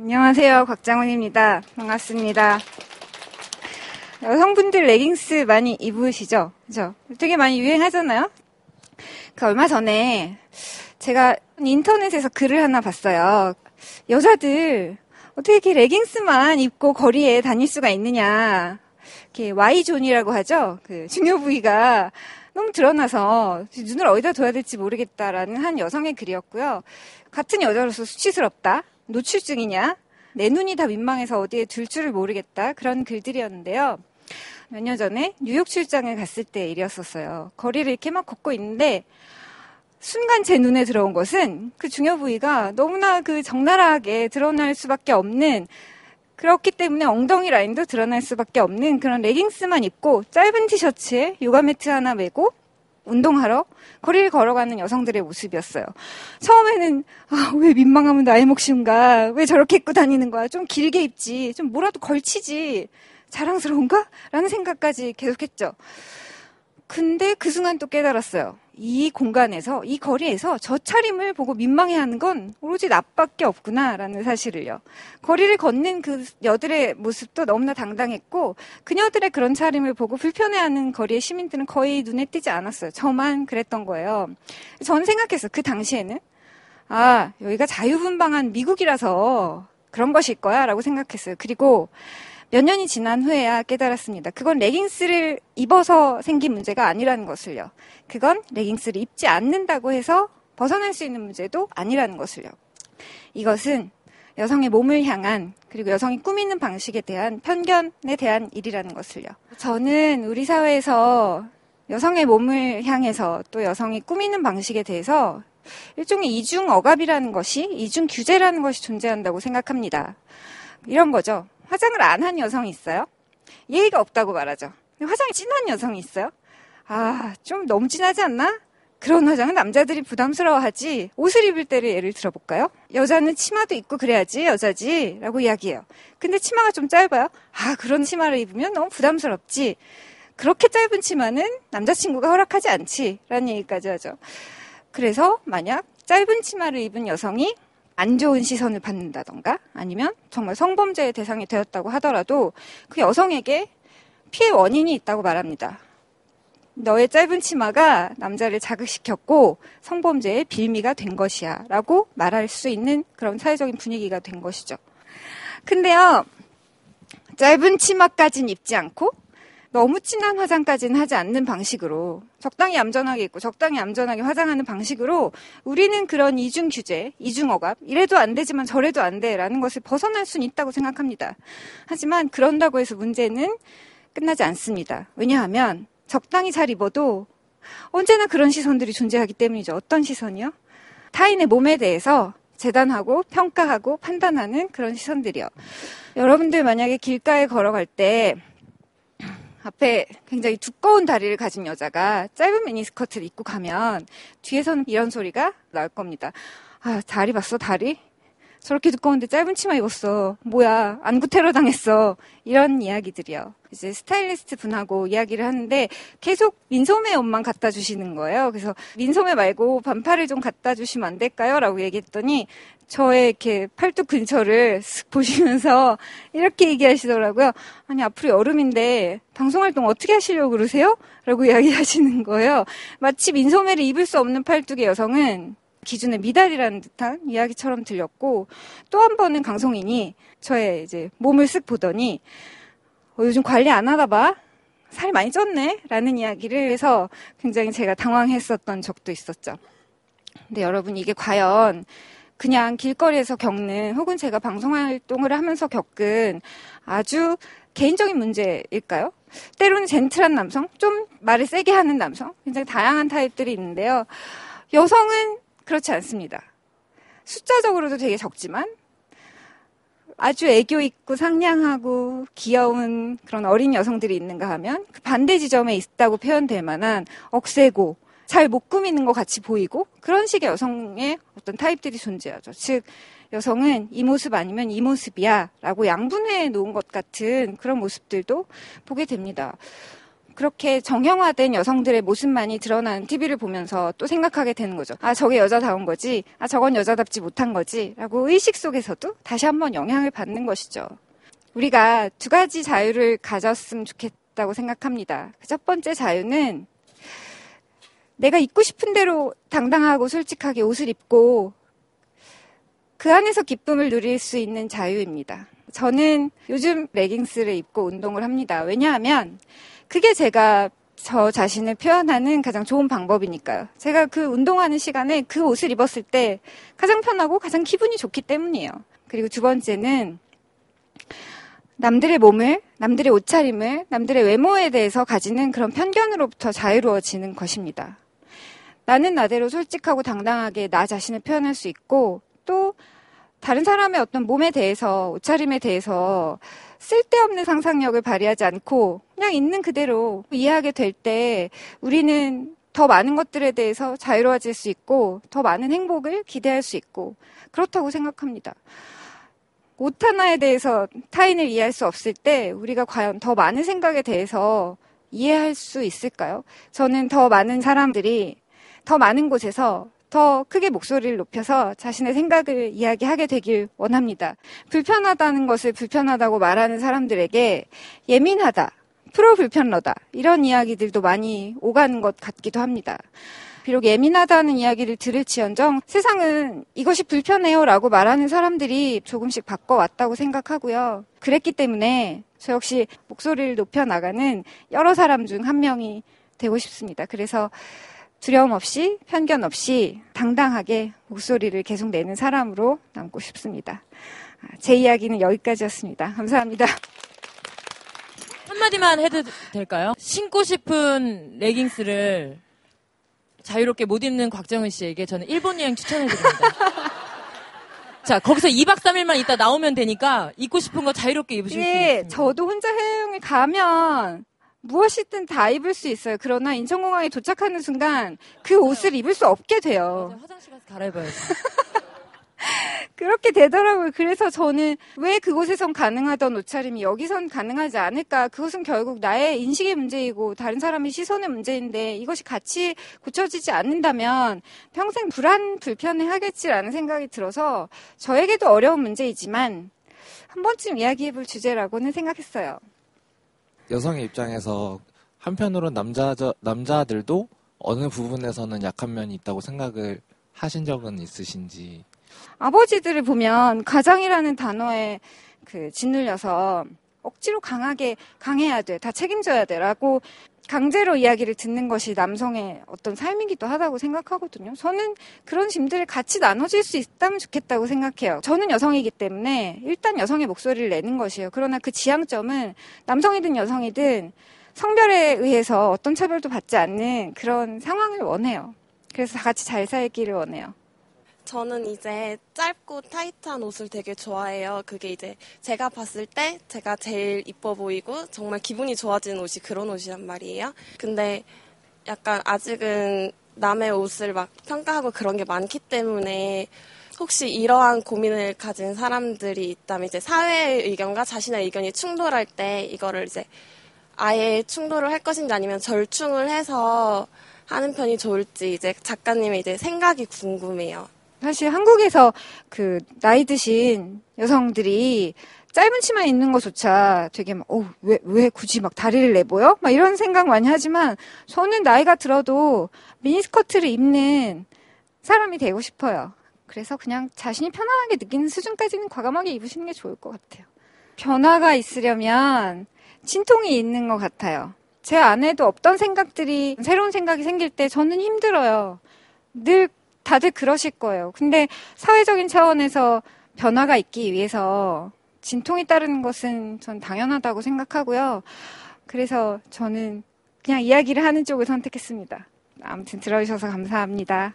안녕하세요. 곽장훈입니다. 반갑습니다. 여성분들 레깅스 많이 입으시죠? 그죠? 되게 많이 유행하잖아요? 그 얼마 전에 제가 인터넷에서 글을 하나 봤어요. 여자들 어떻게 이렇게 레깅스만 입고 거리에 다닐 수가 있느냐. 이렇게 Y존이라고 하죠? 그 중요 부위가 너무 드러나서 눈을 어디다 둬야 될지 모르겠다라는 한 여성의 글이었고요. 같은 여자로서 수치스럽다. 노출증이냐? 내 눈이 다 민망해서 어디에 둘 줄을 모르겠다. 그런 글들이었는데요. 몇 년 전에 뉴욕 출장을 갔을 때 일이었었어요. 거리를 이렇게 막 걷고 있는데 순간 제 눈에 들어온 것은 그 중요 부위가 너무나 그 적나라하게 드러날 수밖에 없는 그렇기 때문에 엉덩이 라인도 드러날 수밖에 없는 그런 레깅스만 입고 짧은 티셔츠에 요가 매트 하나 메고 운동하러 거리를 걸어가는 여성들의 모습이었어요. 처음에는 아, 왜 민망하면 나의 몫인가? 왜 저렇게 입고 다니는 거야? 좀 길게 입지. 좀 뭐라도 걸치지. 자랑스러운가? 라는 생각까지 계속했죠. 근데 그 순간 또 깨달았어요. 이 공간에서, 이 거리에서 저 차림을 보고 민망해 하는 건 오로지 나밖에 없구나라는 사실을요. 거리를 걷는 그 여들의 모습도 너무나 당당했고 그녀들의 그런 차림을 보고 불편해 하는 거리의 시민들은 거의 눈에 띄지 않았어요. 저만 그랬던 거예요. 저는 생각했어요. 그 당시에는 아 여기가 자유분방한 미국이라서 그런 것일 거야 라고 생각했어요. 그리고 몇 년이 지난 후에야 깨달았습니다. 그건 레깅스를 입어서 생긴 문제가 아니라는 것을요. 그건 레깅스를 입지 않는다고 해서 벗어날 수 있는 문제도 아니라는 것을요. 이것은 여성의 몸을 향한 그리고 여성이 꾸미는 방식에 대한 편견에 대한 일이라는 것을요. 저는 우리 사회에서 여성의 몸을 향해서 또 여성이 꾸미는 방식에 대해서 일종의 이중 억압이라는 것이 이중 규제라는 것이 존재한다고 생각합니다. 이런 거죠. 화장을 안 한 여성이 있어요? 예의가 없다고 말하죠. 화장이 진한 여성이 있어요? 아, 좀 너무 진하지 않나? 그런 화장은 남자들이 부담스러워하지. 옷을 입을 때를 예를 들어볼까요? 여자는 치마도 입고 그래야지 여자지 라고 이야기해요. 근데 치마가 좀 짧아요? 아, 그런 치마를 입으면 너무 부담스럽지. 그렇게 짧은 치마는 남자친구가 허락하지 않지. 라는 얘기까지 하죠. 그래서 만약 짧은 치마를 입은 여성이 안 좋은 시선을 받는다던가 아니면 정말 성범죄의 대상이 되었다고 하더라도 그 여성에게 피해 원인이 있다고 말합니다. 너의 짧은 치마가 남자를 자극시켰고 성범죄의 빌미가 된 것이야 라고 말할 수 있는 그런 사회적인 분위기가 된 것이죠. 근데요, 짧은 치마까진 입지 않고 너무 진한 화장까지는 하지 않는 방식으로 적당히 얌전하게 입고 적당히 얌전하게 화장하는 방식으로 우리는 그런 이중 규제, 이중 억압, 이래도 안 되지만 저래도 안 돼라는 것을 벗어날 수는 있다고 생각합니다. 하지만 그런다고 해서 문제는 끝나지 않습니다. 왜냐하면 적당히 잘 입어도 언제나 그런 시선들이 존재하기 때문이죠. 어떤 시선이요? 타인의 몸에 대해서 재단하고 평가하고 판단하는 그런 시선들이요. 여러분들 만약에 길가에 걸어갈 때 앞에 굉장히 두꺼운 다리를 가진 여자가 짧은 미니스커트를 입고 가면 뒤에서는 이런 소리가 나올 겁니다. 아, 다리 봤어, 다리? 저렇게 두꺼운데 짧은 치마 입었어. 뭐야, 안구 테러 당했어. 이런 이야기들이요. 이제 스타일리스트 분하고 이야기를 하는데 계속 민소매 옷만 갖다 주시는 거예요. 그래서 민소매 말고 반팔을 좀 갖다 주시면 안 될까요? 라고 얘기했더니 저의 이렇게 팔뚝 근처를 쓱 보시면서 이렇게 얘기하시더라고요. 아니, 앞으로 여름인데 방송 활동 어떻게 하시려고 그러세요? 라고 이야기하시는 거예요. 마치 민소매를 입을 수 없는 팔뚝의 여성은 기준의 미달이라는 듯한 이야기처럼 들렸고 또 한 번은 강성인이 저의 이제 몸을 쓱 보더니 어, 요즘 관리 안 하다 봐. 살이 많이 쪘네? 라는 이야기를 해서 굉장히 제가 당황했었던 적도 있었죠. 근데 여러분 이게 과연 그냥 길거리에서 겪는 혹은 제가 방송 활동을 하면서 겪은 아주 개인적인 문제일까요? 때로는 젠틀한 남성, 좀 말을 세게 하는 남성, 굉장히 다양한 타입들이 있는데요. 여성은 그렇지 않습니다. 숫자적으로도 되게 적지만 아주 애교 있고 상냥하고 귀여운 그런 어린 여성들이 있는가 하면 그 반대 지점에 있다고 표현될 만한 억세고 잘 못 꾸미는 것 같이 보이고 그런 식의 여성의 어떤 타입들이 존재하죠. 즉 여성은 이 모습 아니면 이 모습이야 라고 양분해 놓은 것 같은 그런 모습들도 보게 됩니다. 그렇게 정형화된 여성들의 모습만이 드러나는 TV를 보면서 또 생각하게 되는 거죠. 아, 저게 여자다운 거지. 아, 저건 여자답지 못한 거지. 라고 의식 속에서도 다시 한번 영향을 받는 것이죠. 우리가 두 가지 자유를 가졌으면 좋겠다고 생각합니다. 그 첫 번째 자유는 내가 입고 싶은 대로 당당하고 솔직하게 옷을 입고 그 안에서 기쁨을 누릴 수 있는 자유입니다. 저는 요즘 레깅스를 입고 운동을 합니다. 왜냐하면 그게 제가 저 자신을 표현하는 가장 좋은 방법이니까요. 제가 그 운동하는 시간에 그 옷을 입었을 때 가장 편하고 가장 기분이 좋기 때문이에요. 그리고 두 번째는 남들의 몸을, 남들의 옷차림을, 남들의 외모에 대해서 가지는 그런 편견으로부터 자유로워지는 것입니다. 나는 나대로 솔직하고 당당하게 나 자신을 표현할 수 있고 또 다른 사람의 어떤 몸에 대해서 옷차림에 대해서 쓸데없는 상상력을 발휘하지 않고 그냥 있는 그대로 이해하게 될 때 우리는 더 많은 것들에 대해서 자유로워질 수 있고 더 많은 행복을 기대할 수 있고 그렇다고 생각합니다. 옷 하나에 대해서 타인을 이해할 수 없을 때 우리가 과연 더 많은 생각에 대해서 이해할 수 있을까요? 저는 더 많은 사람들이 더 많은 곳에서 더 크게 목소리를 높여서 자신의 생각을 이야기하게 되길 원합니다. 불편하다는 것을 불편하다고 말하는 사람들에게 예민하다, 프로 불편러다, 이런 이야기들도 많이 오가는 것 같기도 합니다. 비록 예민하다는 이야기를 들을지언정 세상은 이것이 불편해요 라고 말하는 사람들이 조금씩 바꿔왔다고 생각하고요. 그랬기 때문에 저 역시 목소리를 높여나가는 여러 사람 중 한 명이 되고 싶습니다. 그래서 두려움 없이 편견 없이 당당하게 목소리를 계속 내는 사람으로 남고 싶습니다. 아, 제 이야기는 여기까지였습니다. 감사합니다. 한마디만 해도 될까요? 신고 싶은 레깅스를 자유롭게 못 입는 곽정은 씨에게 저는 일본 여행 추천해드립니다. 자, 거기서 2박 3일만 있다 나오면 되니까 입고 싶은 거 자유롭게 입으실 예, 수 있습니다. 저도 혼자 해외여행을 가면 무엇이든 다 입을 수 있어요. 그러나 인천공항에 도착하는 순간 그. 옷을 입을 수 없게 돼요. 맞아요. 화장실 가서 갈아입어야지. 그렇게 되더라고요. 그래서 저는 왜 그곳에선 가능하던 옷차림이 여기선 가능하지 않을까? 그것은 결국 나의 인식의 문제이고 다른 사람의 시선의 문제인데 이것이 같이 고쳐지지 않는다면 평생 불안, 불편해 하겠지라는 생각이 들어서 저에게도 어려운 문제이지만 한 번쯤 이야기해 볼 주제라고는 생각했어요. 여성의 입장에서 한편으로는 남자 남자들도 어느 부분에서는 약한 면이 있다고 생각을 하신 적은 있으신지. 아버지들을 보면 가장이라는 단어에 그 짓눌려서 억지로 강하게 강해야 돼, 다 책임져야 돼라고 강제로 이야기를 듣는 것이 남성의 어떤 삶이기도 하다고 생각하거든요. 저는 그런 짐들을 같이 나눠질 수 있다면 좋겠다고 생각해요. 저는 여성이기 때문에 일단 여성의 목소리를 내는 것이에요. 그러나 그 지향점은 남성이든 여성이든 성별에 의해서 어떤 차별도 받지 않는 그런 상황을 원해요. 그래서 다 같이 잘 살기를 원해요. 저는 이제 짧고 타이트한 옷을 되게 좋아해요. 그게 이제 제가 봤을 때 제가 제일 이뻐 보이고 정말 기분이 좋아지는 옷이 그런 옷이란 말이에요. 근데 약간 아직은 남의 옷을 막 평가하고 그런 게 많기 때문에 혹시 이러한 고민을 가진 사람들이 있다면 이제 사회의 의견과 자신의 의견이 충돌할 때 이거를 이제 아예 충돌을 할 것인지 아니면 절충을 해서 하는 편이 좋을지 이제 작가님의 이제 생각이 궁금해요. 사실 한국에서 그 나이 드신 여성들이 짧은 치마 입는 것조차 되게 막, 어, 왜, 왜 굳이 막 다리를 내보여? 막 이런 생각 많이 하지만 저는 나이가 들어도 미니스커트를 입는 사람이 되고 싶어요. 그래서 그냥 자신이 편안하게 느끼는 수준까지는 과감하게 입으시는 게 좋을 것 같아요. 변화가 있으려면 진통이 있는 것 같아요. 제 안에도 없던 생각들이 새로운 생각이 생길 때 저는 힘들어요. 늘 다들 그러실 거예요. 근데 사회적인 차원에서 변화가 있기 위해서 진통이 따르는 것은 전 당연하다고 생각하고요. 그래서 저는 그냥 이야기를 하는 쪽을 선택했습니다. 아무튼 들어주셔서 감사합니다.